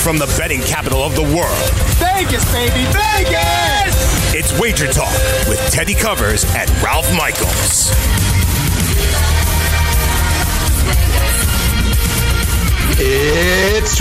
from the betting capital of the world. Vegas, baby, Vegas! It's Wager Talk with Teddy Covers and Ralph Michaels. It's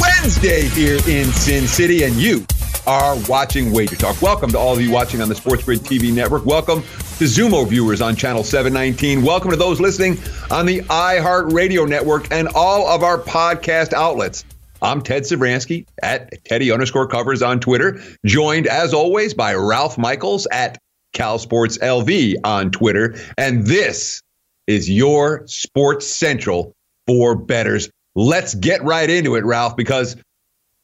Wednesday here in Sin City, and you are watching Wager Talk. Welcome to all of you watching on the Sports Grid TV network. Welcome to Xumo viewers on channel 719. Welcome to those listening on the iHeart Radio network and all of our podcast outlets. I'm Ted Sevransky at Teddy underscore covers on Twitter, joined as always by Ralph Michaels at Cal Sports LV on Twitter. And this is your Sports Central for betters. Let's get right into it, Ralph, because,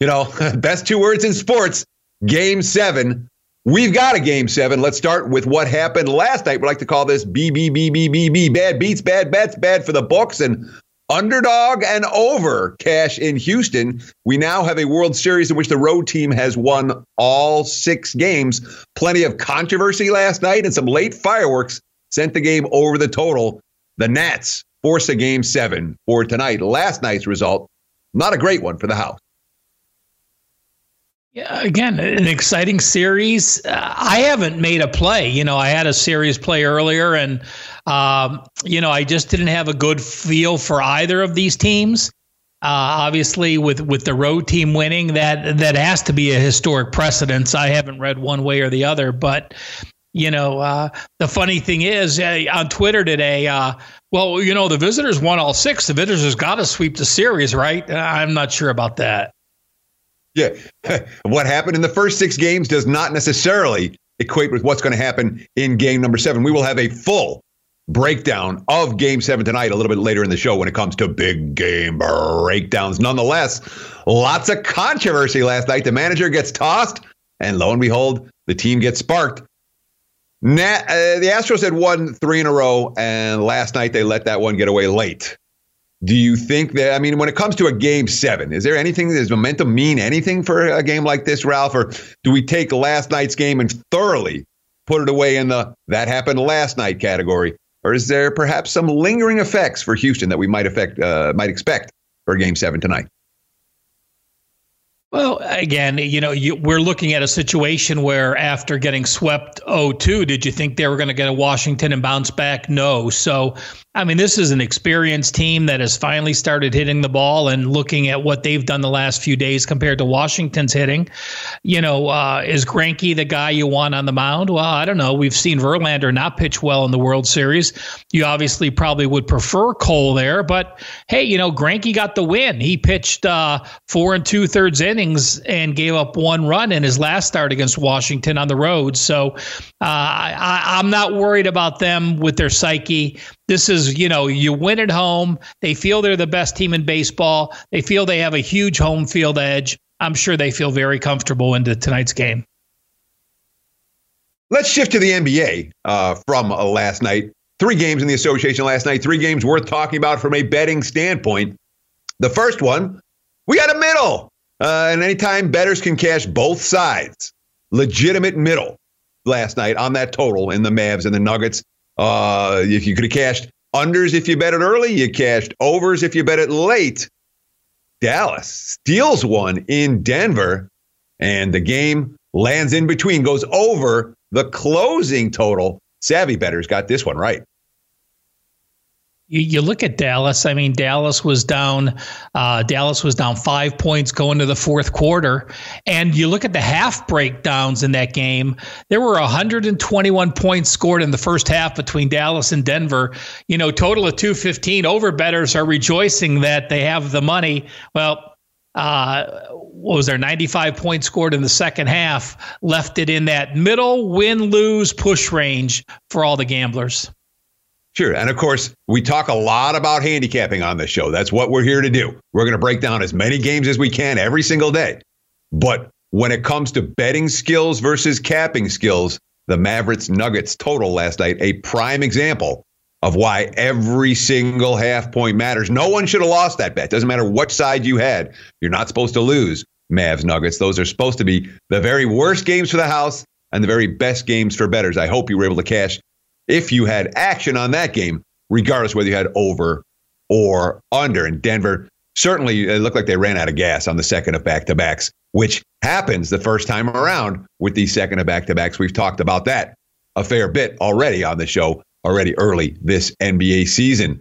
you know, best two words in sports game seven. We've got a game seven. Let's start with what happened last night. We like to call this BBBBBB bad beats, bad bets, bad for the books, and underdog and over cash in Houston. We now have a World Series in which the road team has won all six games. Plenty of controversy last night and some late fireworks sent the game over the total. The Nats force a game seven for tonight. Last night's result, not a great one for the house. Yeah, again, an exciting series. Uh, I haven't made a play. You know, I had a series play earlier, and um, you know, I just didn't have a good feel for either of these teams. Uh, obviously, with with the road team winning, that that has to be a historic precedence. I haven't read one way or the other, but you know, uh, the funny thing is uh, on Twitter today, uh, well, you know, the visitors won all six. The visitors got to sweep the series, right? I'm not sure about that. Yeah. what happened in the first six games does not necessarily equate with what's going to happen in game number seven. We will have a full breakdown of game seven tonight a little bit later in the show when it comes to big game breakdowns. Nonetheless, lots of controversy last night. The manager gets tossed, and lo and behold, the team gets sparked. Nat, uh, the Astros had won three in a row, and last night they let that one get away late. Do you think that, I mean, when it comes to a game seven, is there anything, does momentum mean anything for a game like this, Ralph? Or do we take last night's game and thoroughly put it away in the that happened last night category? Or is there perhaps some lingering effects for Houston that we might affect, uh, might expect for game seven tonight? Well, again, you know, you, we're looking at a situation where after getting swept 0-2, did you think they were going to get a Washington and bounce back? No. So, I mean, this is an experienced team that has finally started hitting the ball and looking at what they've done the last few days compared to Washington's hitting. You know, uh, is Greinke the guy you want on the mound? Well, I don't know. We've seen Verlander not pitch well in the World Series. You obviously probably would prefer Cole there, but hey, you know, Greinke got the win. He pitched uh, four and two thirds innings and gave up one run in his last start against Washington on the road. So uh, I, I'm not worried about them with their psyche. This is, you know, you win at home. They feel they're the best team in baseball. They feel they have a huge home field edge. I'm sure they feel very comfortable into tonight's game. Let's shift to the NBA uh, from uh, last night. Three games in the association last night, three games worth talking about from a betting standpoint. The first one, we got a middle. Uh, and anytime betters can cash both sides, legitimate middle last night on that total in the Mavs and the Nuggets. Uh, if you could have cashed unders if you bet it early, you cashed overs if you bet it late. Dallas steals one in Denver, and the game lands in between, goes over the closing total. Savvy betters got this one right you, you look at Dallas. I mean, Dallas was down. Uh, Dallas was down five points going to the fourth quarter, and you look at the half breakdowns in that game. There were 121 points scored in the first half between Dallas and Denver. You know, total of 215. Over betters are rejoicing that they have the money. Well, uh, what was there 95 points scored in the second half left it in that middle win lose push range for all the gamblers Sure. And of course, we talk a lot about handicapping on this show. That's what we're here to do. We're going to break down as many games as we can every single day. But when it comes to betting skills versus capping skills, the Mavericks Nuggets total last night, a prime example of why every single half point matters. No one should have lost that bet. Doesn't matter what side you had. You're not supposed to lose Mavs Nuggets. Those are supposed to be the very worst games for the house and the very best games for betters. I hope you were able to cash if you had action on that game, regardless whether you had over or under. And Denver certainly it looked like they ran out of gas on the second of back to backs, which happens the first time around with these second of back to backs. We've talked about that a fair bit already on the show, already early this NBA season.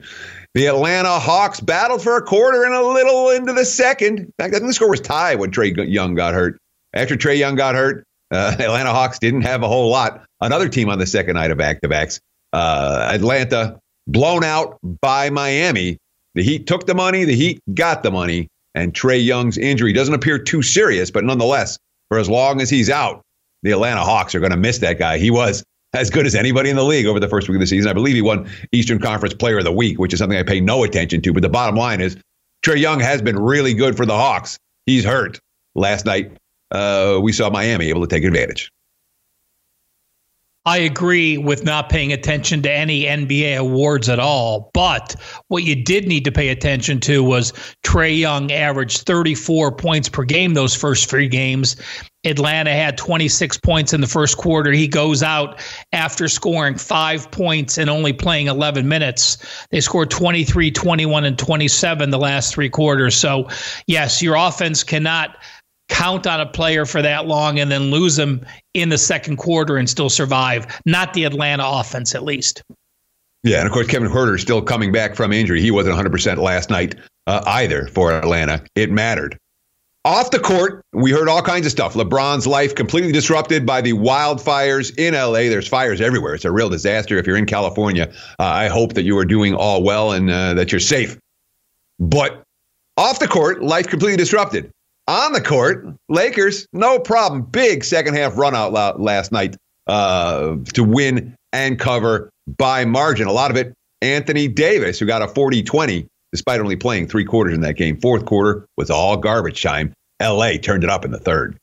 The Atlanta Hawks battled for a quarter and a little into the second. In fact, I think the score was tied when Trae Young got hurt. After Trae Young got hurt, uh, Atlanta Hawks didn't have a whole lot. Another team on the second night of back to backs. Uh, Atlanta blown out by Miami. The Heat took the money, the Heat got the money, and Trae Young's injury doesn't appear too serious, but nonetheless, for as long as he's out, the Atlanta Hawks are going to miss that guy. He was as good as anybody in the league over the first week of the season. I believe he won Eastern Conference Player of the Week, which is something I pay no attention to. But the bottom line is Trae Young has been really good for the Hawks. He's hurt. Last night, uh, we saw Miami able to take advantage. I agree with not paying attention to any NBA awards at all. But what you did need to pay attention to was Trae Young averaged 34 points per game those first three games. Atlanta had 26 points in the first quarter. He goes out after scoring five points and only playing 11 minutes. They scored 23, 21, and 27 the last three quarters. So, yes, your offense cannot count on a player for that long and then lose him in the second quarter and still survive. Not the Atlanta offense, at least. Yeah, and of course, Kevin Huerter is still coming back from injury. He wasn't 100% last night uh, either for Atlanta. It mattered. Off the court, we heard all kinds of stuff. LeBron's life completely disrupted by the wildfires in LA. There's fires everywhere. It's a real disaster. If you're in California, uh, I hope that you are doing all well and uh, that you're safe. But off the court, life completely disrupted. On the court, Lakers, no problem. Big second half run out last night uh, to win and cover by margin. A lot of it, Anthony Davis, who got a 40 20 despite only playing three quarters in that game. Fourth quarter was all garbage time. LA turned it up in the third.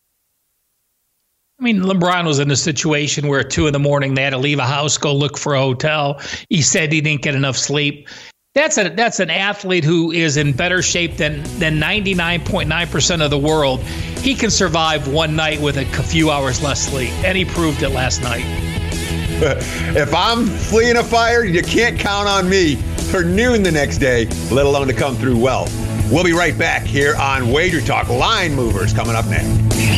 I mean, LeBron was in a situation where at two in the morning they had to leave a house, go look for a hotel. He said he didn't get enough sleep that's a that's an athlete who is in better shape than than 99.9% of the world. He can survive one night with a few hours less sleep, and he proved it last night. if I'm fleeing a fire, you can't count on me for noon the next day, let alone to come through well. We'll be right back here on Wager Talk. Line movers coming up next.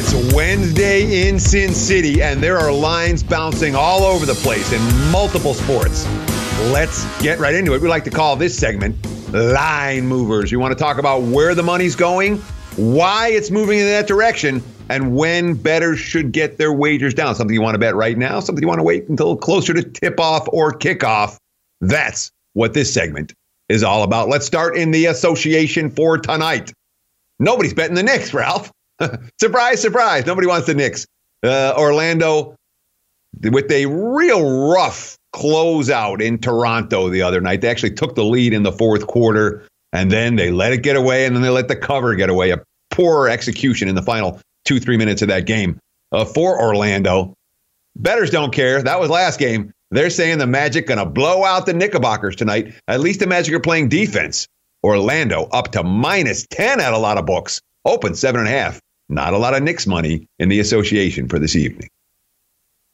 It's Wednesday in Sin City, and there are lines bouncing all over the place in multiple sports. Let's get right into it. We like to call this segment Line Movers. You want to talk about where the money's going, why it's moving in that direction, and when bettors should get their wagers down. Something you want to bet right now, something you want to wait until closer to tip off or kickoff. That's what this segment is all about. Let's start in the association for tonight. Nobody's betting the Knicks, Ralph. surprise, surprise. Nobody wants the Knicks. Uh, Orlando with a real rough closeout in Toronto the other night. They actually took the lead in the fourth quarter and then they let it get away and then they let the cover get away. A poor execution in the final two, three minutes of that game uh, for Orlando. Betters don't care. That was last game. They're saying the Magic going to blow out the Knickerbockers tonight. At least the Magic are playing defense. Orlando up to minus 10 at a lot of books. Open seven and a half. Not a lot of Knicks money in the association for this evening.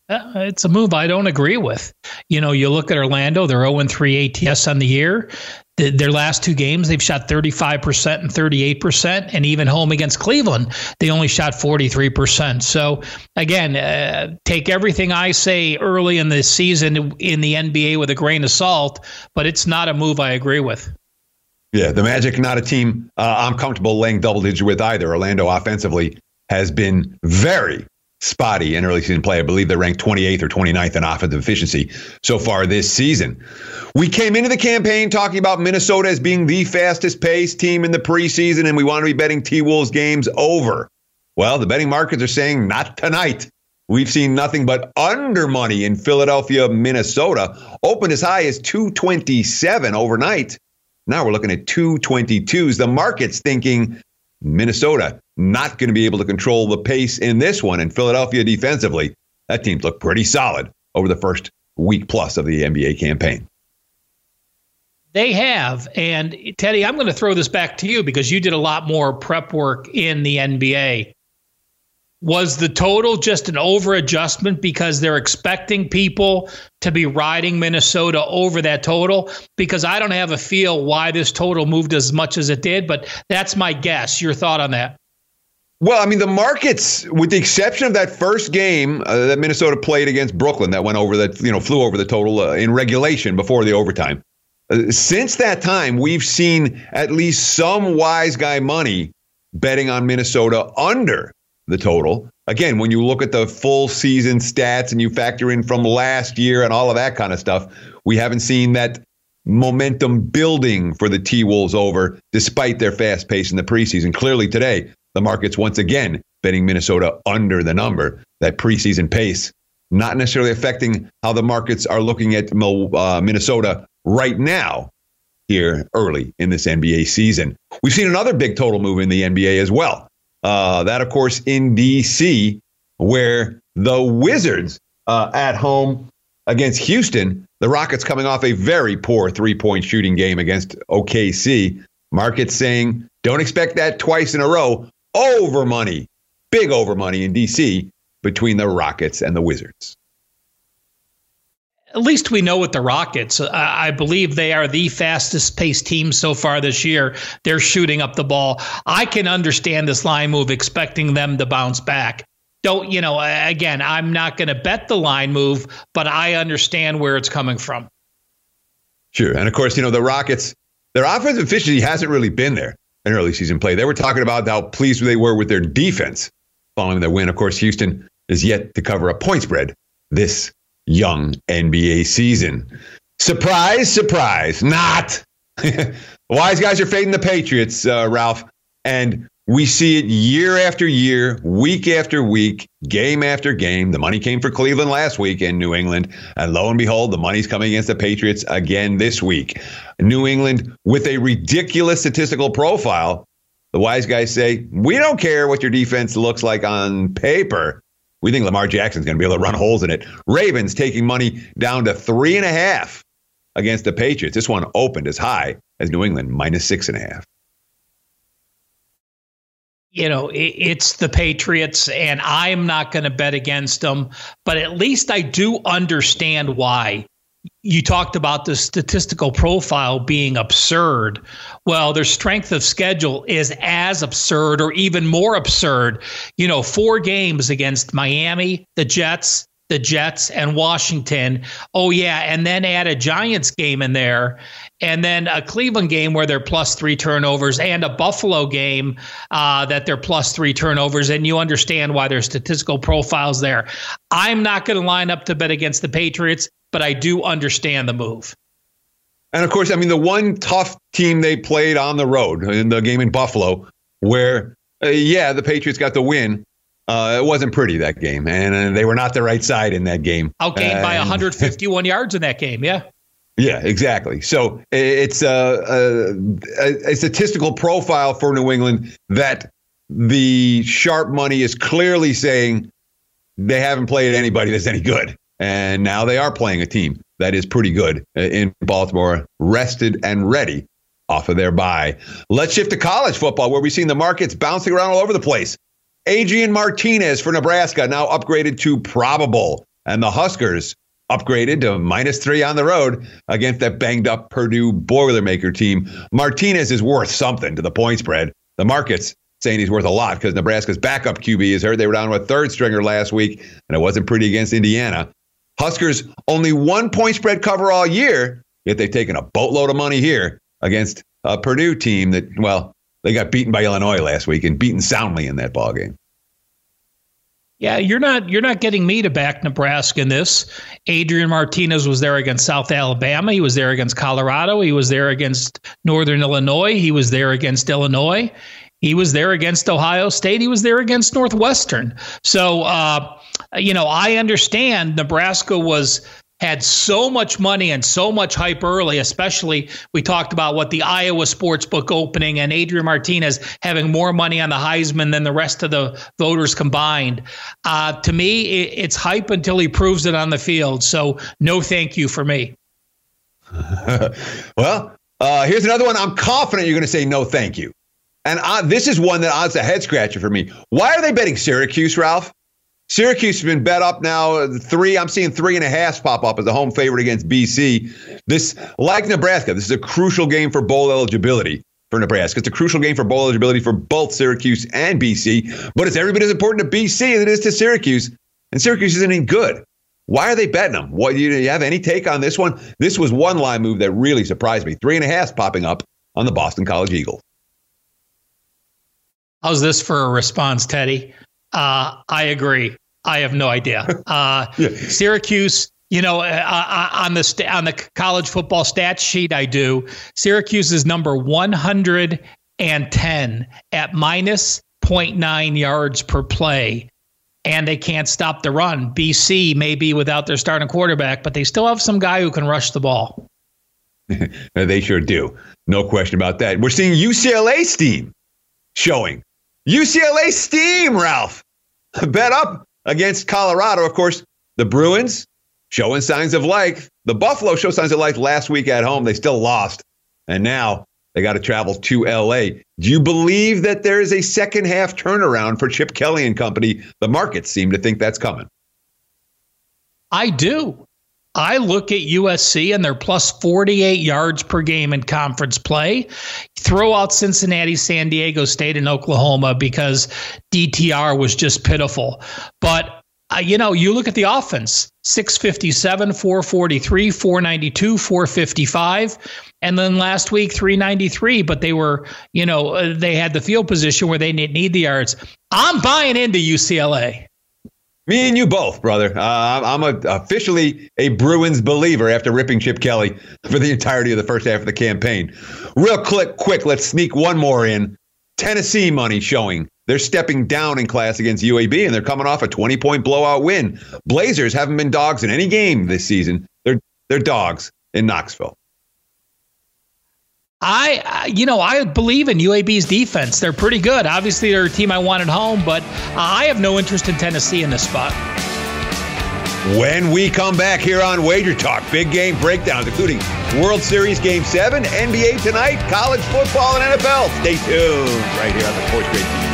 Uh, it's a move I don't agree with. You know, you look at Orlando, they're 0 3 ATS on the year. The, their last two games, they've shot 35% and 38%. And even home against Cleveland, they only shot 43%. So, again, uh, take everything I say early in the season in the NBA with a grain of salt, but it's not a move I agree with. Yeah, the Magic, not a team uh, I'm comfortable laying double digits with either. Orlando offensively has been very spotty in early season play. I believe they're ranked 28th or 29th in offensive efficiency so far this season. We came into the campaign talking about Minnesota as being the fastest paced team in the preseason, and we want to be betting T Wolves games over. Well, the betting markets are saying not tonight. We've seen nothing but under money in Philadelphia, Minnesota. Opened as high as 227 overnight. Now we're looking at 222s. The market's thinking Minnesota not going to be able to control the pace in this one. And Philadelphia defensively, that team's looked pretty solid over the first week plus of the NBA campaign. They have. And Teddy, I'm going to throw this back to you because you did a lot more prep work in the NBA. Was the total just an over adjustment because they're expecting people to be riding Minnesota over that total? Because I don't have a feel why this total moved as much as it did, but that's my guess. Your thought on that? Well, I mean, the markets, with the exception of that first game uh, that Minnesota played against Brooklyn, that went over that, you know, flew over the total uh, in regulation before the overtime. Uh, since that time, we've seen at least some wise guy money betting on Minnesota under the total. Again, when you look at the full season stats and you factor in from last year and all of that kind of stuff, we haven't seen that momentum building for the T Wolves over, despite their fast pace in the preseason. Clearly, today, the market's once again betting Minnesota under the number, that preseason pace, not necessarily affecting how the markets are looking at uh, Minnesota right now here early in this NBA season. We've seen another big total move in the NBA as well. Uh, that, of course, in DC, where the Wizards uh, at home against Houston, the Rockets coming off a very poor three point shooting game against OKC. Markets saying, don't expect that twice in a row. Over money, big over money in DC between the Rockets and the Wizards at least we know with the Rockets. Uh, I believe they are the fastest paced team so far this year. They're shooting up the ball. I can understand this line move, expecting them to bounce back. Don't, you know, again, I'm not going to bet the line move, but I understand where it's coming from. Sure. And of course, you know, the Rockets, their offensive efficiency hasn't really been there in early season play. They were talking about how pleased they were with their defense following their win. Of course, Houston is yet to cover a point spread this young NBA season. Surprise, surprise, not. Wise guys are fading the Patriots, uh, Ralph. And We see it year after year, week after week, game after game. The money came for Cleveland last week in New England. And lo and behold, the money's coming against the Patriots again this week. New England with a ridiculous statistical profile. The wise guys say, we don't care what your defense looks like on paper. We think Lamar Jackson's going to be able to run holes in it. Ravens taking money down to three and a half against the Patriots. This one opened as high as New England, minus six and a half you know, it's the Patriots, and I'm not going to bet against them, but at least I do understand why. You talked about the statistical profile being absurd. Well, their strength of schedule is as absurd or even more absurd. You know, four games against Miami, the Jets, the Jets and Washington. Oh yeah, and then add a Giants game in there, and then a Cleveland game where they're plus three turnovers, and a Buffalo game uh, that they're plus three turnovers, and you understand why their statistical profiles there. I'm not going to line up to bet against the Patriots, but I do understand the move. And of course, I mean the one tough team they played on the road in the game in Buffalo, where uh, yeah, the Patriots got the win uh, it wasn't pretty that game, and uh, they were not the right side in that game. Outgained uh, by 151 yards in that game. Yeah. Yeah, exactly. So it's a, a, a, statistical profile for New England that the sharp money is clearly saying they haven't played anybody that's any good. And now they are playing a team that is pretty good in Baltimore, rested and ready off of their bye. Let's shift to college football, where we've seen the markets bouncing around all over the place. Adrian Martinez for Nebraska now upgraded to probable. And the Huskers upgraded to minus three on the road against that banged up Purdue Boilermaker team. Martinez is worth something to the point spread. The market's saying he's worth a lot because Nebraska's backup QB is hurt. They were down to a third stringer last week, and it wasn't pretty against Indiana. Huskers only one point spread cover all year, yet they've taken a boatload of money here against a Purdue team that, well, they got beaten by Illinois last week and beaten soundly in that ball game. Yeah, you're not you're not getting me to back Nebraska in this. Adrian Martinez was there against South Alabama. He was there against Colorado. He was there against Northern Illinois. He was there against Illinois. He was there against Ohio State. He was there against Northwestern. So, uh, you know, I understand Nebraska was had so much money and so much hype early, especially we talked about what the Iowa sports book opening and Adrian Martinez having more money on the Heisman than the rest of the voters combined. Uh, to me, it, it's hype until he proves it on the field. So no thank you for me. well, uh, here's another one. I'm confident you're going to say no thank you. And I, this is one that odds a head scratcher for me. Why are they betting Syracuse, Ralph? Syracuse has been bet up now three. I'm seeing three and a half pop up as a home favorite against BC. This, like Nebraska, this is a crucial game for bowl eligibility for Nebraska. It's a crucial game for bowl eligibility for both Syracuse and BC, but it's every bit as important to BC as it is to Syracuse. And Syracuse isn't any good. Why are they betting them? What you, you have any take on this one? This was one line move that really surprised me. Three and a half popping up on the Boston College Eagles. How's this for a response, Teddy? Uh, I agree. I have no idea. Uh, yeah. Syracuse, you know, uh, uh, on the st- on the college football stats sheet, I do. Syracuse is number 110 at minus 0.9 yards per play, and they can't stop the run. BC may be without their starting quarterback, but they still have some guy who can rush the ball. they sure do. No question about that. We're seeing UCLA steam showing. UCLA steam, Ralph. Bet up against Colorado. Of course, the Bruins showing signs of life. The Buffalo show signs of life last week at home. They still lost. And now they got to travel to LA. Do you believe that there is a second half turnaround for Chip Kelly and company? The markets seem to think that's coming. I do. I look at USC and they're plus 48 yards per game in conference play. Throw out Cincinnati, San Diego State, and Oklahoma because DTR was just pitiful. But uh, you know, you look at the offense 657, 443, 492, 455. And then last week, 393. But they were, you know, uh, they had the field position where they didn't need the yards. I'm buying into UCLA. Me and you both, brother. Uh, I'm a, officially a Bruins believer after ripping Chip Kelly for the entirety of the first half of the campaign. Real quick, quick, let's sneak one more in. Tennessee money showing they're stepping down in class against UAB and they're coming off a 20 point blowout win. Blazers haven't been dogs in any game this season. They're they're dogs in Knoxville. I, you know, I believe in UAB's defense. They're pretty good. Obviously, they're a team I want at home, but I have no interest in Tennessee in this spot. When we come back here on Wager Talk, big game breakdowns, including World Series Game 7, NBA tonight, college football, and NFL. Stay tuned right here on the Sports Grid TV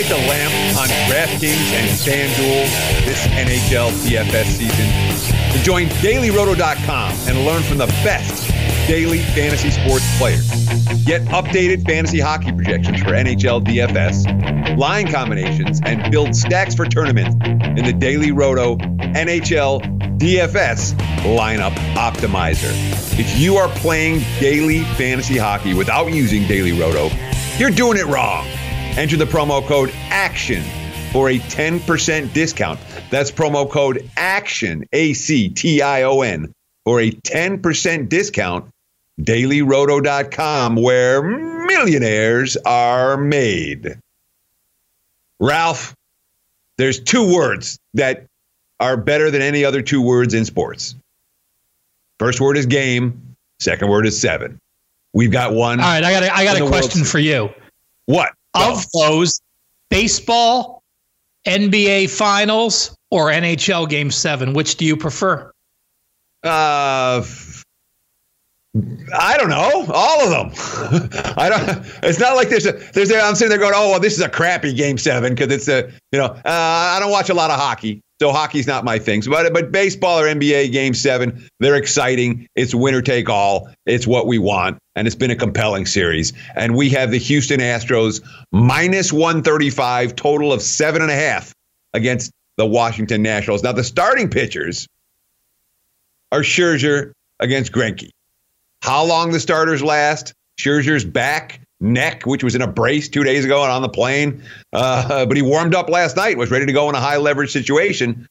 Light the lamp on DraftKings and FanDuel this NHL DFS season? Join DailyRoto.com and learn from the best daily fantasy sports players. Get updated fantasy hockey projections for NHL DFS, line combinations, and build stacks for tournaments in the Daily Roto NHL DFS lineup optimizer. If you are playing daily fantasy hockey without using Daily Roto, you're doing it wrong. Enter the promo code ACTION for a 10% discount. That's promo code ACTION, A C T I O N, for a 10% discount. DailyRoto.com, where millionaires are made. Ralph, there's two words that are better than any other two words in sports. First word is game, second word is seven. We've got one. All right, I got a, I got a question for you. What? Of those, baseball, NBA Finals, or NHL Game Seven, which do you prefer? Uh, I don't know. All of them. I don't. It's not like there's a there's. A, I'm sitting there going, oh well, this is a crappy game seven because it's a you know uh, I don't watch a lot of hockey, So hockey's not my thing. But but baseball or NBA game seven, they're exciting. It's winner take all. It's what we want. And it's been a compelling series. And we have the Houston Astros minus 135, total of seven and a half against the Washington Nationals. Now the starting pitchers are Scherzer against Greinke. How long the starters last? Scherzer's back neck, which was in a brace two days ago and on the plane. Uh, but he warmed up last night, was ready to go in a high leverage situation.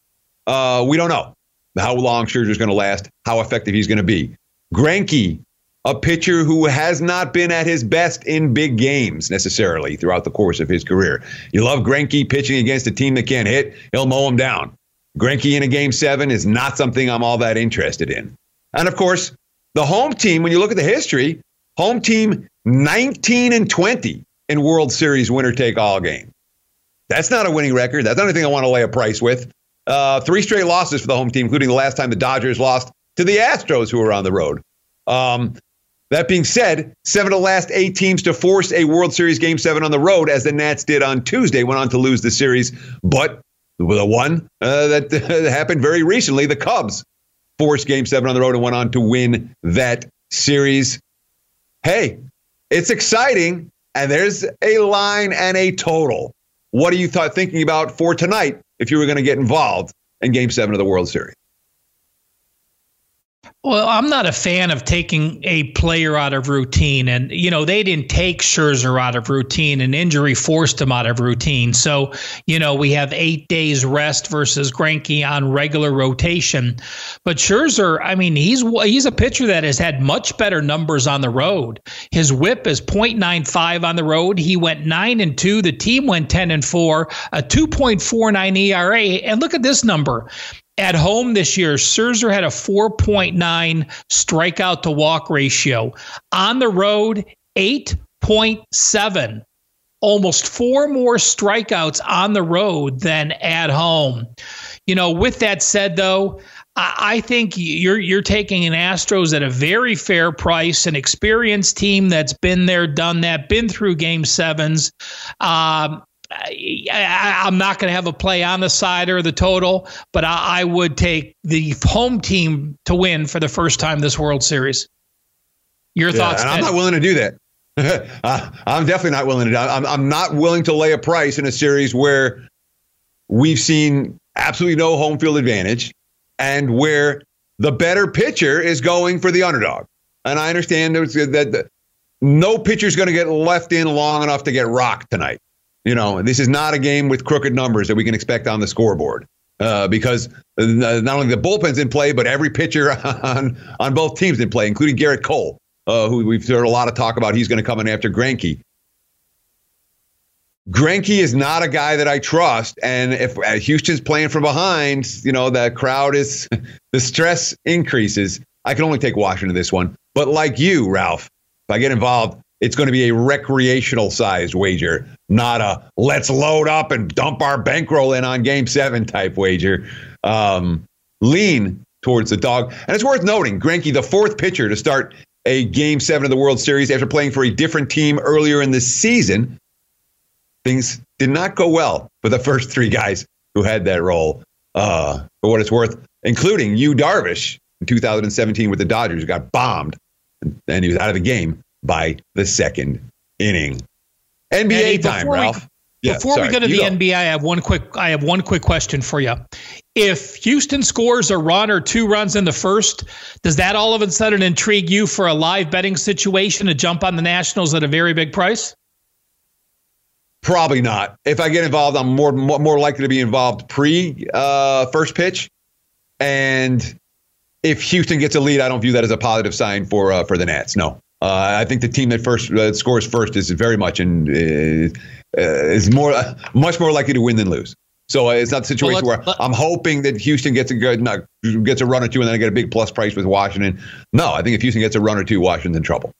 Uh, we don't know how long Scherzer's going to last, how effective he's going to be. Greinke, a pitcher who has not been at his best in big games necessarily throughout the course of his career. You love Greinke pitching against a team that can't hit, he'll mow him down. Greinke in a game seven is not something I'm all that interested in. And of course, the home team, when you look at the history, home team 19 and 20 in World Series winner take all game. That's not a winning record. That's not anything I want to lay a price with. Uh, three straight losses for the home team, including the last time the Dodgers lost to the Astros, who were on the road. Um, that being said, seven of the last eight teams to force a World Series Game Seven on the road, as the Nats did on Tuesday, went on to lose the series. But the one uh, that happened very recently, the Cubs forced Game Seven on the road and went on to win that series. Hey, it's exciting, and there's a line and a total. What are you th- thinking about for tonight if you were going to get involved in Game Seven of the World Series? Well, I'm not a fan of taking a player out of routine. And, you know, they didn't take Scherzer out of routine and injury forced him out of routine. So, you know, we have eight days rest versus Greinke on regular rotation. But Scherzer, I mean, he's he's a pitcher that has had much better numbers on the road. His whip is 0.95 on the road. He went 9 and 2. The team went 10 and 4, a 2.49 ERA. And look at this number. At home this year, Scherzer had a 4.9 strikeout to walk ratio. On the road, 8.7. Almost four more strikeouts on the road than at home. You know, with that said, though, I think you're you're taking an Astros at a very fair price, an experienced team that's been there, done that, been through Game Sevens. Um, I, am not going to have a play on the side or the total, but I, I, would take the home team to win for the first time this World Series. Your yeah, thoughts? I'm not willing to do that. uh, I'm definitely not willing to. Do I'm, I'm not willing to lay a price in a series where we've seen absolutely no home field advantage and where the better pitcher is going for the underdog. And I understand that no pitcher is going to get left in long enough to get rocked tonight. You know, this is not a game with crooked numbers that we can expect on the scoreboard. Uh, because not only the bullpen's in play, but every pitcher on on both teams in play, including Gerrit Cole, uh, who we've heard a lot of talk about. He's going to come in after Greinke. Greinke is not a guy that I trust, and if uh, Houston's playing from behind, you know the crowd is the stress increases. I can only take Washington this one, but like you, Ralph, if I get involved, it's going to be a recreational sized wager, not a let's load up and dump our bankroll in on game seven type wager. Um, lean towards the dog. And it's worth noting, Greinke, the fourth pitcher to start a game seven of the World Series after playing for a different team earlier in the season. Things did not go well for the first three guys who had that role. Uh, for what it's worth, including Yu Darvish in 2017 with the Dodgers, who got bombed and he was out of the game by the second inning. NBA Eddie, time, Ralph. We, yeah, before sorry, we go to the go. NBA, I have one quick I have one quick question for you. If Houston scores a run or two runs in the first, does that all of a sudden intrigue you for a live betting situation to jump on the Nationals at a very big price? Probably not. If I get involved, I'm more more likely to be involved pre uh, first pitch, and if Houston gets a lead, I don't view that as a positive sign for uh, for the Nats. No. Uh, I think the team that first uh, scores first is very much in uh, is more much more likely to win than lose. So uh, it's not a situation well, where I'm hoping that Houston gets a good not, gets a run or two and then I get a big plus price with Washington. No, I think if Houston gets a run or two, Washington's in trouble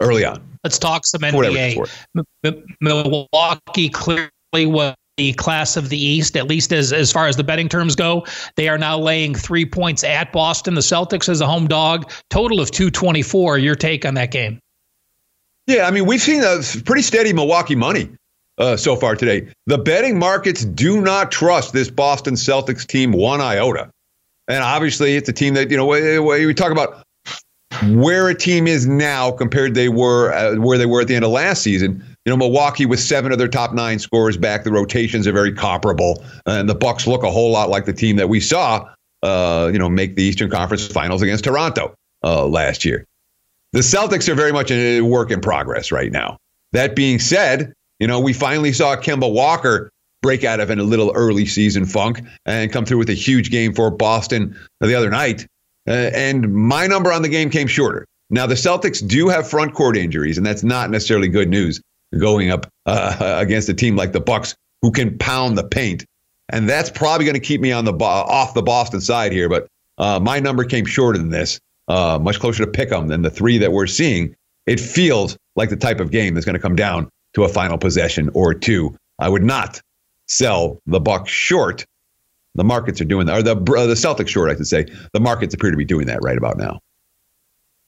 early on. Let's talk some NBA. Milwaukee clearly was the class of the East, at least as, as far as the betting terms go. They are now laying three points at Boston. The Celtics as a home dog, total of 224. Your take on that game? Yeah, I mean, we've seen a pretty steady Milwaukee money uh, so far today. The betting markets do not trust this Boston Celtics team one iota. And obviously, it's a team that, you know, we talk about where a team is now compared they were uh, where they were at the end of last season. You know, Milwaukee with seven of their top nine scorers back. The rotations are very comparable, and the Bucks look a whole lot like the team that we saw, uh, you know, make the Eastern Conference Finals against Toronto uh, last year. The Celtics are very much a work in progress right now. That being said, you know, we finally saw Kemba Walker break out of a little early season funk and come through with a huge game for Boston the other night. Uh, and my number on the game came shorter. Now, the Celtics do have front court injuries, and that's not necessarily good news going up uh, against a team like the Bucks who can pound the paint. And that's probably going to keep me on the off the Boston side here. But uh, my number came shorter than this, uh, much closer to pick 'em than the three that we're seeing. It feels like the type of game that's going to come down to a final possession or two. I would not sell the Bucks short the markets are doing that, or the uh, the Celtics short, I should say. The markets appear to be doing that right about now.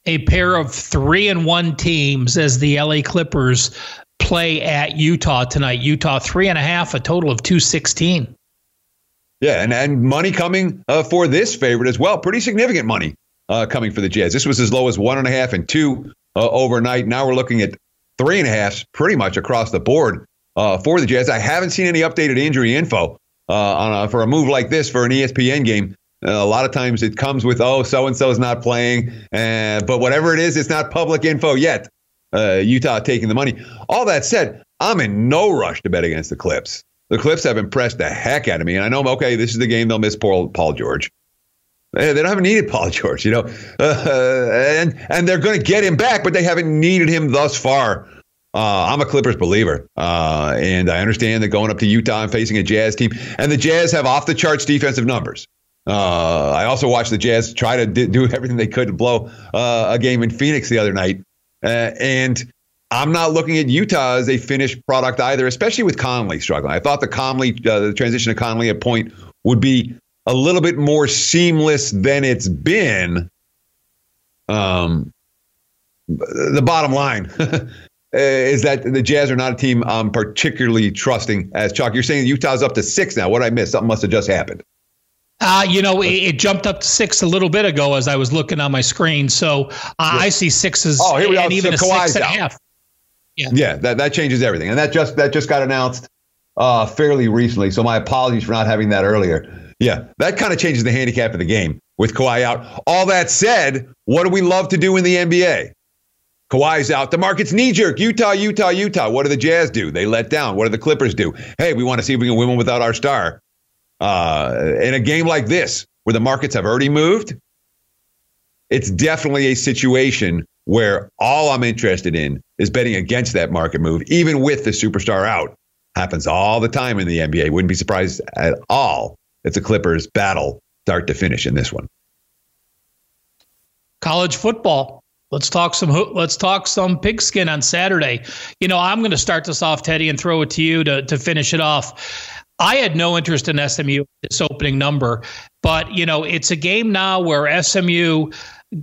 A pair of three and one teams as the LA Clippers play at Utah tonight. Utah three and a half, a total of two sixteen. Yeah, and and money coming uh, for this favorite as well. Pretty significant money uh, coming for the Jazz. This was as low as one and a half and two uh, overnight. Now we're looking at three and a half, pretty much across the board uh, for the Jazz. I haven't seen any updated injury info uh, on a, for a move like this for an ESPN game. Uh, a lot of times it comes with, oh, so and so is not playing. But whatever it is, it's not public info yet. Uh, Utah taking the money. All that said, I'm in no rush to bet against the Clips. The Clips have impressed the heck out of me. And I know, okay, this is the game they'll miss Paul, Paul George. They don't have needed Paul George, you know, uh, and and they're going to get him back, but they haven't needed him thus far uh, I'm a Clippers believer, uh, and I understand that going up to Utah and facing a Jazz team, and the Jazz have off the charts defensive numbers. Uh, I also watched the Jazz try to do everything they could to blow uh, a game in Phoenix the other night, uh, and I'm not looking at Utah as a finished product either, especially with Conley struggling. I thought the Conley, uh, the transition to Conley at point would be a little bit more seamless than it's been. Um, the bottom line Uh, is that the Jazz are not a team I'm particularly trusting as Chuck. You're saying Utah's up to six now. What I missed? Something must have just happened. Uh, you know, it, it, jumped up to six a little bit ago as I was looking on my screen. So uh, I see sixes oh, here we and go. even so a six and a half. Yeah, yeah, that, that changes everything, and that just that just got announced uh, fairly recently. So my apologies for not having that earlier. Yeah, that kind of changes the handicap of the game with Kawhi out. All that said, what do we love to do in the NBA? Kawhi's out. The market's knee jerk. Utah, Utah, Utah. What do the Jazz do? They let down. What do the Clippers do? Hey, we want to see if we can win one without our star. Uh, in a game like this, where the markets have already moved, it's definitely a situation where all I'm interested in is betting against that market move, even with the superstar out. Happens all the time in the NBA. Wouldn't be surprised at all if the Clippers battle start to finish in this one. College football. Let's talk some. Let's talk some pigskin on Saturday. You know, I'm going to start this off, Teddy, and throw it to you to to finish it off. I had no interest in SMU this opening number, but you know, it's a game now where SMU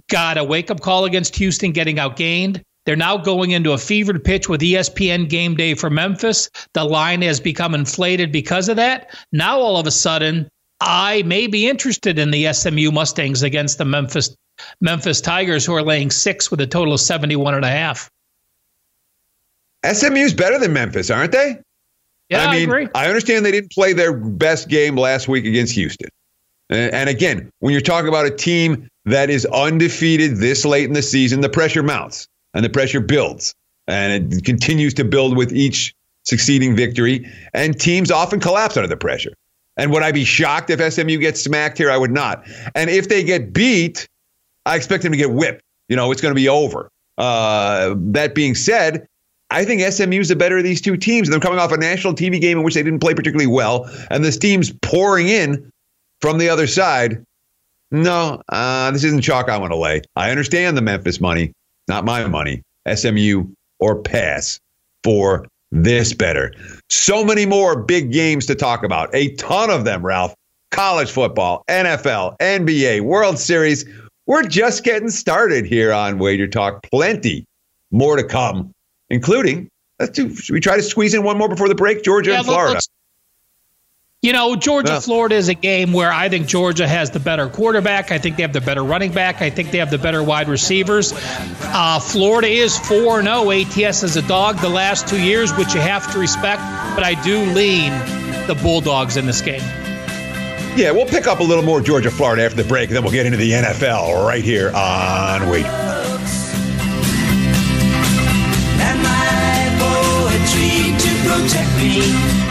got a wake up call against Houston, getting outgained. They're now going into a fevered pitch with ESPN game day for Memphis. The line has become inflated because of that. Now all of a sudden, I may be interested in the SMU Mustangs against the Memphis Memphis Tigers, who are laying six with a total of 71 and a half. SMU's better than Memphis, aren't they? Yeah, I, mean, I agree. I understand they didn't play their best game last week against Houston. And again, when you're talking about a team that is undefeated this late in the season, the pressure mounts and the pressure builds. And it continues to build with each succeeding victory. And teams often collapse under the pressure. And would I be shocked if SMU gets smacked here? I would not. And if they get beat, I expect them to get whipped. You know, it's going to be over. Uh, that being said, I think SMU's the better of these two teams. They're coming off a national TV game in which they didn't play particularly well, and this team's pouring in from the other side. No, uh, this isn't chalk I want to lay. I understand the Memphis money, not my money. SMU or pass for this better. So many more big games to talk about. A ton of them, Ralph. College football, NFL, NBA, World Series. We're just getting started here on Wager Talk. Plenty more to come, including Let's do. Should we try to squeeze in one more before the break? Georgia yeah, and Florida. You know, Georgia, Florida is a game where I think Georgia has the better quarterback. I think they have the better running back. I think they have the better wide receivers. Uh, Florida is 4 0 ATS as a dog the last two years, which you have to respect, but I do lean the Bulldogs in this game. Yeah, we'll pick up a little more Georgia, Florida after the break, and then we'll get into the NFL right here on Wait. To me.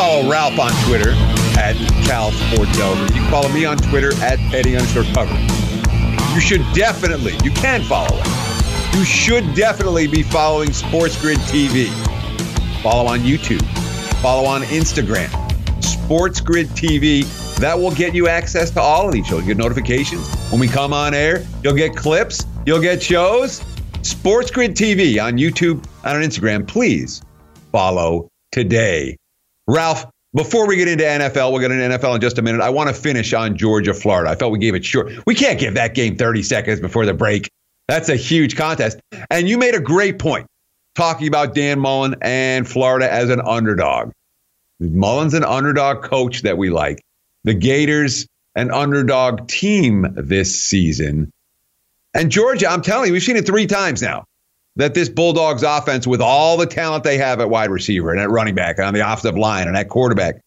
Follow Ralph on Twitter at Cal Sports You can follow me on Twitter at Eddie underscore cover. You should definitely, you can follow it. You should definitely be following Sports Grid TV. Follow on YouTube. Follow on Instagram. Sports Grid TV. That will get you access to all of these shows. You'll get notifications when we come on air. You'll get clips. You'll get shows. Sports Grid TV on YouTube and on Instagram. Please follow today. Ralph, before we get into NFL, we'll get into NFL in just a minute. I want to finish on Georgia, Florida. I felt we gave it short. We can't give that game 30 seconds before the break. That's a huge contest. And you made a great point talking about Dan Mullen and Florida as an underdog. Mullen's an underdog coach that we like. The Gators, an underdog team this season. And Georgia, I'm telling you, we've seen it three times now that this Bulldogs offense, with all the talent they have at wide receiver and at running back and on the offensive line and at quarterback,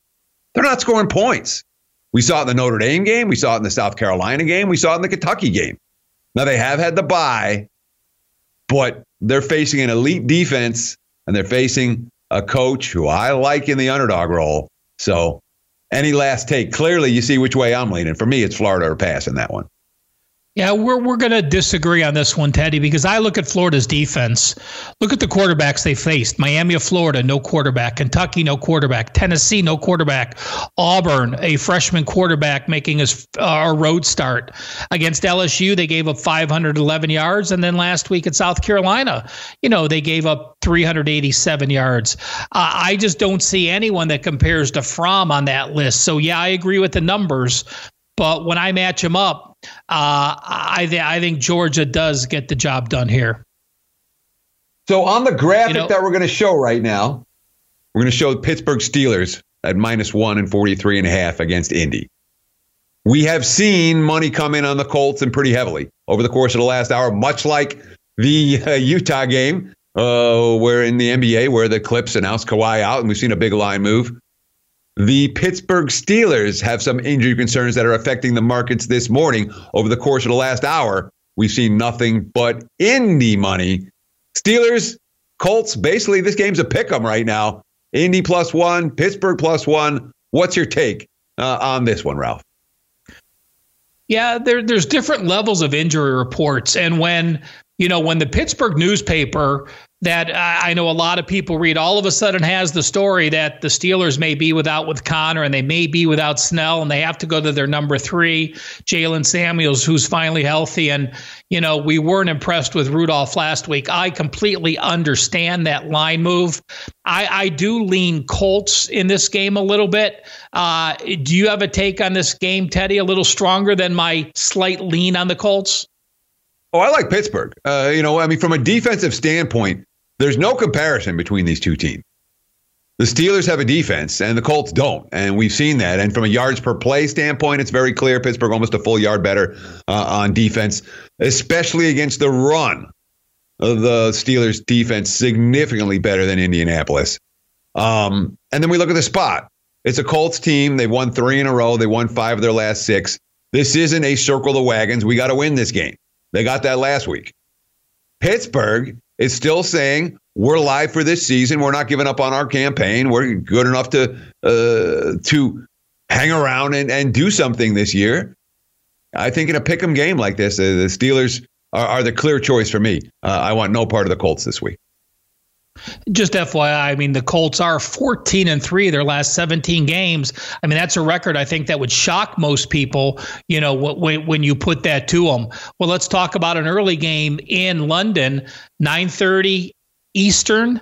they're not scoring points. We saw it in the Notre Dame game. We saw it in the South Carolina game. We saw it in the Kentucky game. Now they have had the bye, but they're facing an elite defense and they're facing a coach who I like in the underdog role. So, any last take? Clearly, you see which way I'm leaning. For me, it's Florida or pass in that one. Yeah, we're we're going to disagree on this one, Teddy, because I look at Florida's defense. Look at the quarterbacks they faced: Miami of Florida, no quarterback; Kentucky, no quarterback; Tennessee, no quarterback; Auburn, a freshman quarterback making his uh, road start against LSU. They gave up 511 yards, and then last week at South Carolina, you know, they gave up 387 yards. Uh, I just don't see anyone that compares to Fromm on that list. So yeah, I agree with the numbers, but when I match them up uh, I, th- I think Georgia does get the job done here. So on the graphic you know, that we're going to show right now, we're going to show the Pittsburgh Steelers at minus one and 43 and a half against Indy. We have seen money come in on the Colts and pretty heavily over the course of the last hour, much like the uh, Utah game, uh, where in the NBA, where the Clips announced Kawhi out, and we've seen a big line move. The Pittsburgh Steelers have some injury concerns that are affecting the markets this morning. Over the course of the last hour, we've seen nothing but Indy money. Steelers, Colts, basically, this game's a pick 'em right now. Indy plus one, Pittsburgh plus one. What's your take uh, on this one, Ralph? Yeah, there, there's different levels of injury reports. And when, you know, when the Pittsburgh newspaper that I know a lot of people read all of a sudden has the story that the Steelers may be without with Connor and they may be without Snell and they have to go to their number three, Jaylen Samuels, who's finally healthy. And, you know, we weren't impressed with Rudolph last week. I completely understand that line move. I, I do lean Colts in this game a little bit. Uh, do you have a take on this game, Teddy, a little stronger than my slight lean on the Colts? Oh, I like Pittsburgh. Uh, you know, I mean, from a defensive standpoint, there's no comparison between these two teams. The Steelers have a defense and the Colts don't. And we've seen that. And from a yards per play standpoint, it's very clear Pittsburgh almost a full yard better uh, on defense, especially against the run. The Steelers defense significantly better than Indianapolis. Um, and then we look at the spot. It's a Colts team. They've won three in a row. They won five of their last six. This isn't a circle the wagons. We got to win this game. They got that last week. Pittsburgh is still saying we're live for this season. We're not giving up on our campaign. We're good enough to uh, to hang around and, and do something this year. I think in a pick'em game like this, uh, the Steelers are, are, the clear choice for me. Uh, I want no part of the Colts this week. Just FYI, I mean the Colts are 14 and 3 their last 17 games. I mean that's a record I think that would shock most people, you know, when when you put that to them. Well, let's talk about an early game in London, 9:30 Eastern,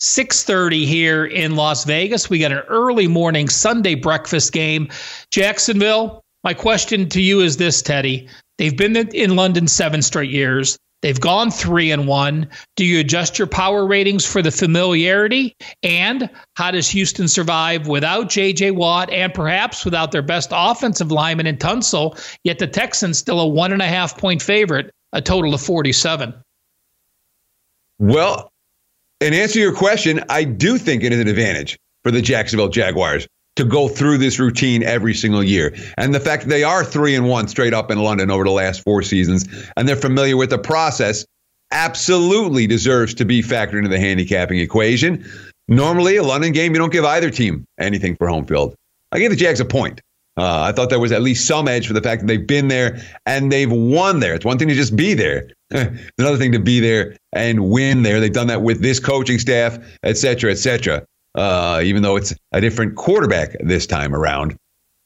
6:30 here in Las Vegas. We got an early morning Sunday breakfast game. Jacksonville, my question to you is this, Teddy. They've been in London 7 straight years. They've gone three and one. Do you adjust your power ratings for the familiarity? And how does Houston survive without J.J. Watt and perhaps without their best offensive lineman in Tunsil? Yet the Texans still a one and a half point favorite, a total of 47. Well, in answer to your question, I do think it is an advantage for the Jacksonville Jaguars to go through this routine every single year. And the fact they are three and one straight up in London over the last four seasons, and they're familiar with the process, absolutely deserves to be factored into the handicapping equation. Normally, a London game, you don't give either team anything for home field. I gave the Jags a point. Uh, I thought there was at least some edge for the fact that they've been there and they've won there. It's one thing to just be there. it's another thing to be there and win there. They've done that with this coaching staff, et cetera, et cetera uh, even though it's a different quarterback this time around.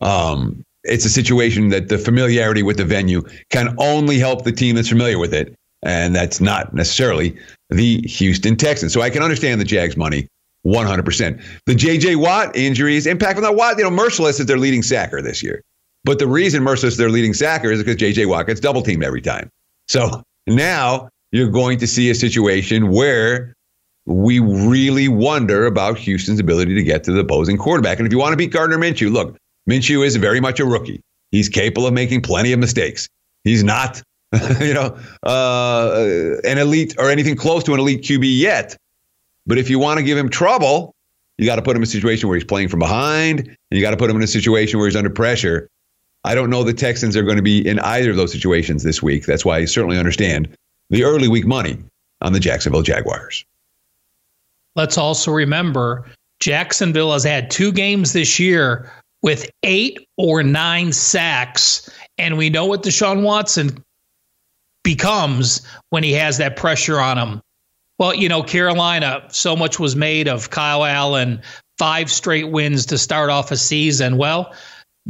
Um, it's a situation that the familiarity with the venue can only help the team that's familiar with it. And that's not necessarily the Houston Texans. So I can understand the Jags money 100%. The J.J. Watt injuries impact on that Watt, you know, Mercilus is their leading sacker this year. But the reason Mercilus is their leading sacker is because J.J. Watt gets double teamed every time. So now you're going to see a situation where we really wonder about Houston's ability to get to the opposing quarterback. And if you want to beat Gardner Minshew, look, Minshew is very much a rookie. He's capable of making plenty of mistakes. He's not, you know, uh, an elite or anything close to an elite QB yet. But if you want to give him trouble, you got to put him in a situation where he's playing from behind, and you got to put him in a situation where he's under pressure. I don't know the Texans are going to be in either of those situations this week. That's why I certainly understand the early week money on the Jacksonville Jaguars let's also remember Jacksonville has had two games this year with eight or nine sacks. And we know what Deshaun Watson becomes when he has that pressure on him. Well, you know, Carolina, so much was made of Kyle Allen, five straight wins to start off a season. Well,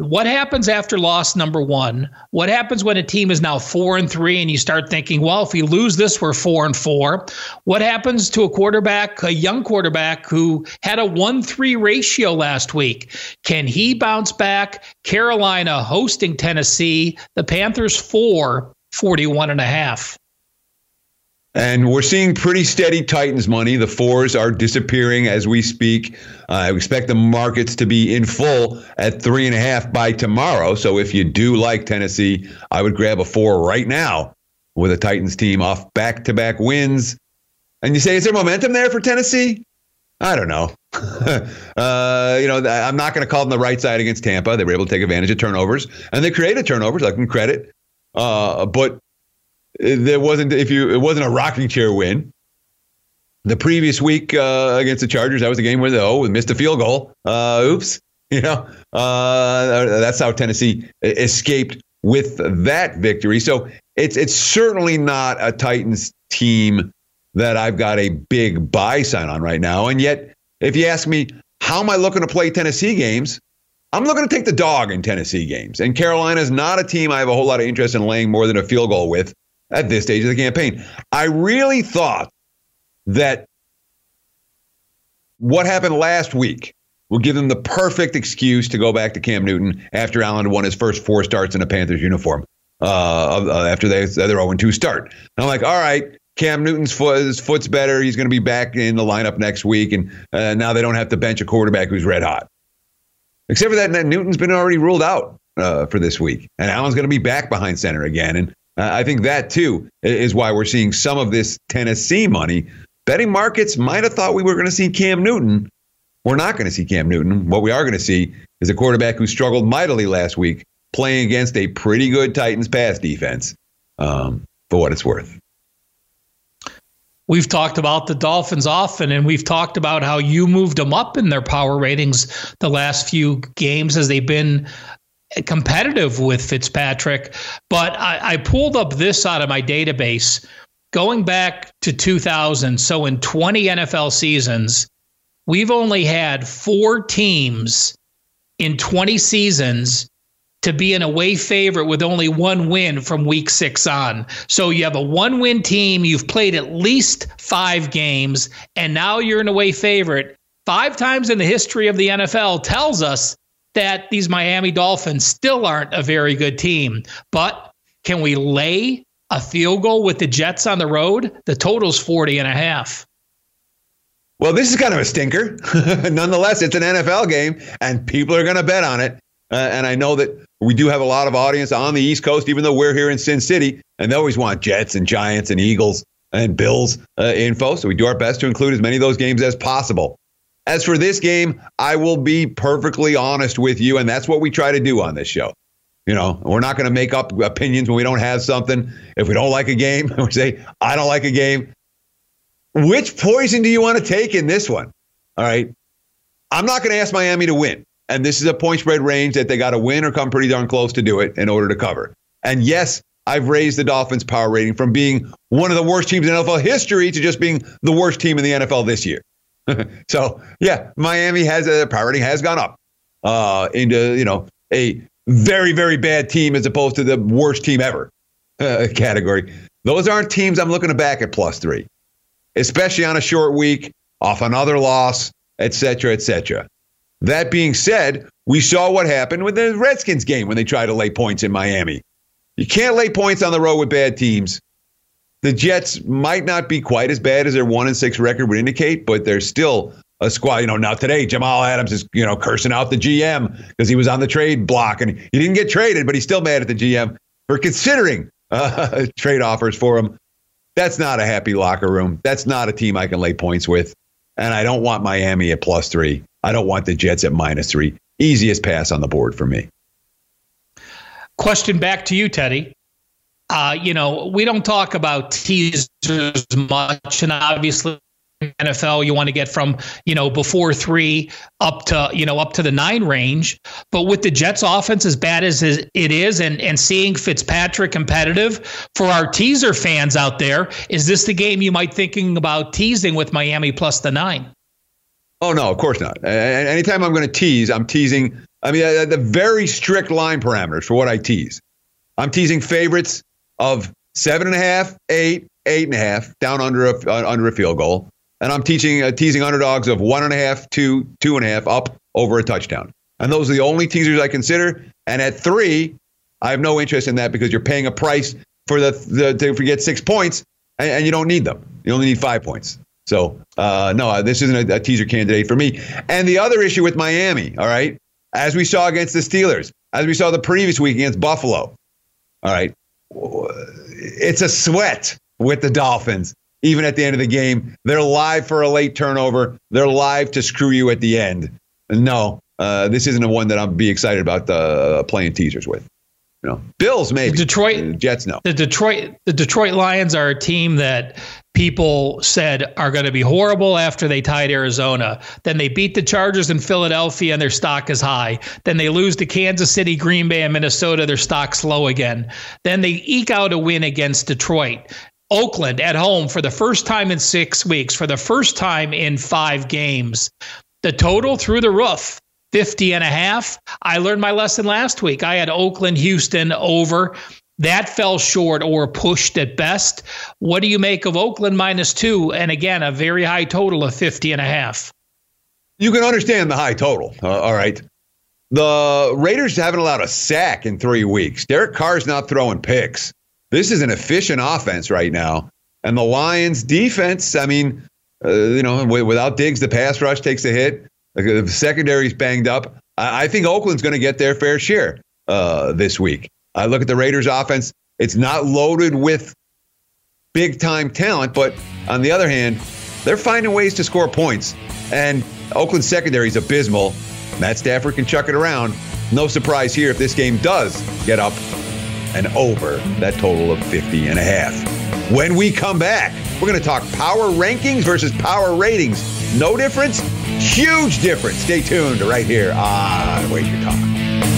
what happens after loss number one? What happens when a team is now four and three and you start thinking, well, if we lose this, we're four and four? What happens to a quarterback, a young quarterback who had a one three ratio last week? Can he bounce back? Carolina hosting Tennessee, the Panthers four, 41 and a half. And we're seeing pretty steady Titans money. The fours are disappearing as we speak. Uh, I expect the markets to be in full at three and a half by tomorrow. So if you do like Tennessee, I would grab a four right now with a Titans team off back to back wins. And you say, is there momentum there for Tennessee? I don't know. uh, you know, I'm not going to call them the right side against Tampa. They were able to take advantage of turnovers, and they created turnovers. I can credit. Uh, but there wasn't if you it wasn't a rocking chair win. The previous week uh, against the Chargers, that was a game where they oh missed a field goal. Uh, oops, you know uh, that's how Tennessee escaped with that victory. So it's it's certainly not a Titans team that I've got a big buy sign on right now. And yet, if you ask me how am I looking to play Tennessee games, I'm looking to take the dog in Tennessee games. And Carolina is not a team I have a whole lot of interest in laying more than a field goal with at this stage of the campaign. I really thought that what happened last week will give them the perfect excuse to go back to Cam Newton after Allen won his first four starts in a Panthers uniform uh, uh after they, their 0 2 start. And I'm like, all right, Cam Newton's foot, his foot's better. He's going to be back in the lineup next week. And uh, now they don't have to bench a quarterback who's red hot. Except for that, Newton's been already ruled out uh, for this week. And Allen's going to be back behind center again. And uh, I think that too is why we're seeing some of this Tennessee money. Betting markets might have thought we were going to see Cam Newton. We're not going to see Cam Newton. What we are going to see is a quarterback who struggled mightily last week playing against a pretty good Titans pass defense, um, for what it's worth. We've talked about the Dolphins often, and we've talked about how you moved them up in their power ratings the last few games as they've been competitive with Fitzpatrick. But I, I pulled up this out of my database going back to 2000. So in 20 NFL seasons, we've only had four teams in 20 seasons to be an away favorite with only one win from week six on. So you have a one win team, you've played at least five games, and now you're an away favorite. Five times in the history of the NFL tells us that these Miami Dolphins still aren't a very good team. But can we lay a field goal with the Jets on the road? The total's 40 and a half. Well, this is kind of a stinker. Nonetheless, it's an NFL game, and people are going to bet on it. Uh, and I know that we do have a lot of audience on the East Coast, even though we're here in Sin City, and they always want Jets and Giants and Eagles and Bills uh, info. So we do our best to include as many of those games as possible. As for this game, I will be perfectly honest with you, and that's what we try to do on this show. You know, we're not going to make up opinions when we don't have something. If we don't like a game, we say, I don't like a game. Which poison do you want to take in this one? All right. I'm not going to ask Miami to win. And this is a point spread range that they got to win or come pretty darn close to do it in order to cover. And yes, I've raised the Dolphins' power rating from being one of the worst teams in NFL history to just being the worst team in the NFL this year. so yeah, Miami has a priority has gone up uh, into you know a very very bad team as opposed to the worst team ever uh, category. Those aren't teams I'm looking to back at plus three, especially on a short week off another loss, etc. etc. That being said, we saw what happened with the Redskins game when they tried to lay points in Miami. You can't lay points on the road with bad teams the Jets might not be quite as bad as their one and six record would indicate, but they're still a squad. You know, now today Jamal Adams is you know cursing out the GM because he was on the trade block and he didn't get traded, but he's still mad at the GM for considering uh, trade offers for him. That's not a happy locker room. That's not a team I can lay points with. And I don't want Miami at plus three. I don't want the Jets at minus three. Easiest pass on the board for me. Question back to you, Teddy uh, you know, we don't talk about teasers much, and obviously NFL. You want to get from, you know, before three up to, you know, up to the nine range. But with the Jets offense as bad as it is and, and seeing Fitzpatrick competitive for our teaser fans out there, is this the game you might thinking about teasing with Miami plus the nine? Oh, no, of course not. Anytime I'm going to tease, I'm teasing. I mean, the very strict line parameters for what I tease. I'm teasing favorites of seven and a half, eight, eight and a half, down under a, uh, under a field goal and I'm teaching uh, teasing underdogs of one and a half, two, two and a half, up over a touchdown. And those are the only teasers I consider. And at three, I have no interest in that because you're paying a price for the, the to get six points, and, and, you don't need them. You only need five points. So uh, no, this isn't a, a teaser candidate for me. And the other issue with Miami, all right, as we saw against the Steelers, as we saw the previous week against Buffalo, all right, it's a sweat with the Dolphins even at the end of the game. They're live for a late turnover. They're live to screw you at the end. No, uh, this isn't a one that I'm be excited about uh, playing teasers with. You know, Bills maybe. The Detroit Jets no. The Detroit the Detroit Lions are a team that people said are going to be horrible after they tied Arizona. Then they beat the Chargers in Philadelphia and their stock is high. Then they lose to Kansas City, Green Bay, and Minnesota. Their stock's low again. Then they eke out a win against Detroit. Oakland at home for the first time in six weeks, for the first time in five games. The total through the roof, 50 and a half. I learned my lesson last week. I had Oakland, Houston over. That fell short or pushed at best. What do you make of Oakland minus two? And again, a very high total of 50 and a half. You can understand the high total. Uh, all right. The Raiders haven't allowed a sack in three weeks. Derek Carr's not throwing picks. This is an efficient offense right now. And the Lions defense, I mean, uh, you know, without Diggs, the pass rush takes a hit. The secondary's banged up. I, I think Oakland's going to get their fair share uh, this week. I look at the Raiders offense. It's not loaded with big time talent, but on the other hand, they're finding ways to score points. And Oakland's secondary is abysmal. Matt Stafford can chuck it around. No surprise here if this game does get up and over that total of 50 and a half. When we come back, we're going to talk power rankings versus power ratings. No difference? Huge difference. Stay tuned right here on Wager Talk.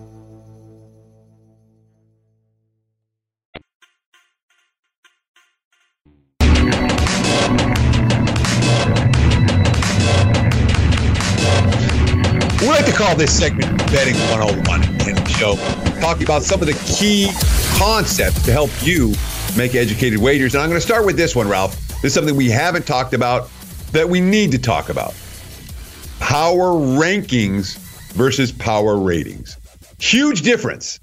To call this segment Betting 101 in the show, talking about some of the key concepts to help you make educated wagers. And I'm going to start with this one, Ralph. This is something we haven't talked about that we need to talk about power rankings versus power ratings. Huge difference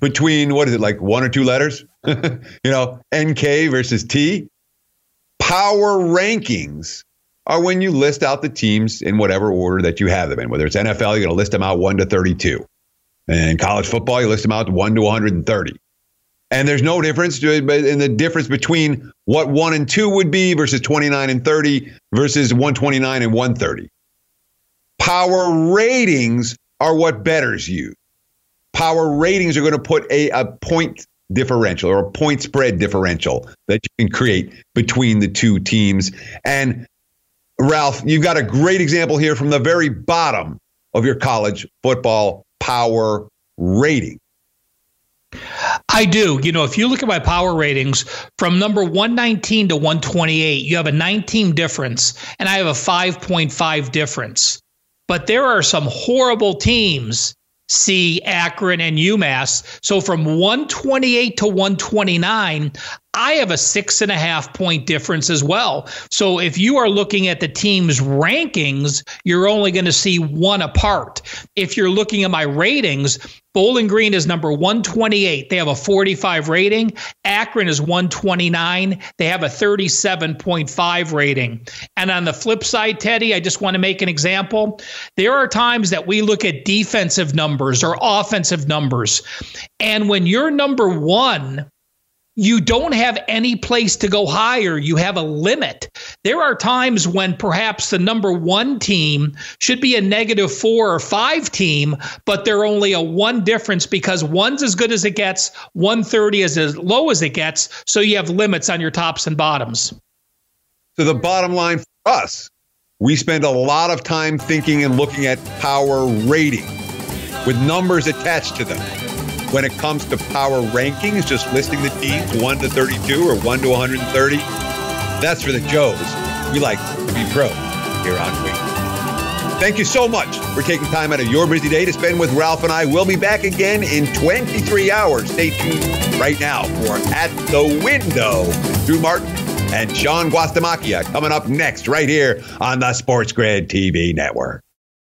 between what is it, like one or two letters? you know, NK versus T. Power rankings are when you list out the teams in whatever order that you have them in. Whether it's NFL, you're going to list them out 1 to 32. And college football, you list them out 1 to 130. And there's no difference in the difference between what 1 and 2 would be versus 29 and 30 versus 129 and 130. Power ratings are what betters use. Power ratings are going to put a, a point differential or a point spread differential that you can create between the two teams. And Ralph, you've got a great example here from the very bottom of your college football power rating. I do. You know, if you look at my power ratings from number 119 to 128, you have a 19 difference, and I have a 5.5 difference. But there are some horrible teams see Akron and UMass. So from 128 to 129, I have a six and a half point difference as well. So if you are looking at the team's rankings, you're only going to see one apart. If you're looking at my ratings, Bowling Green is number 128. They have a 45 rating. Akron is 129. They have a 37.5 rating. And on the flip side, Teddy, I just want to make an example. There are times that we look at defensive numbers or offensive numbers. And when you're number one, you don't have any place to go higher. You have a limit. There are times when perhaps the number one team should be a negative four or five team, but they're only a one difference because one's as good as it gets, 130 is as low as it gets. So you have limits on your tops and bottoms. So the bottom line for us, we spend a lot of time thinking and looking at power rating with numbers attached to them when it comes to power rankings, just listing the teams 1 to 32 or 1 to 130. That's for the Joes. We like to be pro here on Week. Thank you so much for taking time out of your busy day to spend with Ralph and I. We'll be back again in 23 hours. Stay tuned right now for At the Window. Drew Martin and Sean Guastamacchia coming up next right here on the Sports Grid TV network.